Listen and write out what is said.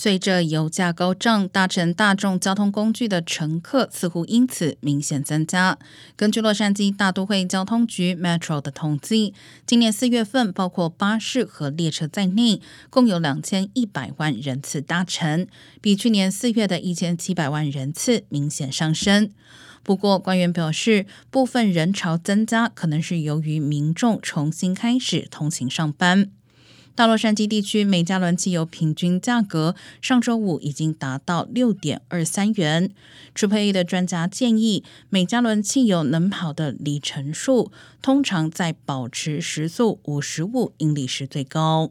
随着油价高涨，搭乘大众交通工具的乘客似乎因此明显增加。根据洛杉矶大都会交通局 Metro 的统计，今年四月份，包括巴士和列车在内，共有两千一百万人次搭乘，比去年四月的一千七百万人次明显上升。不过，官员表示，部分人潮增加可能是由于民众重新开始通勤上班。大洛杉矶地区每加仑汽油平均价格上周五已经达到六点二三元。储备的专家建议，每加仑汽油能跑的里程数通常在保持时速五十五英里时最高。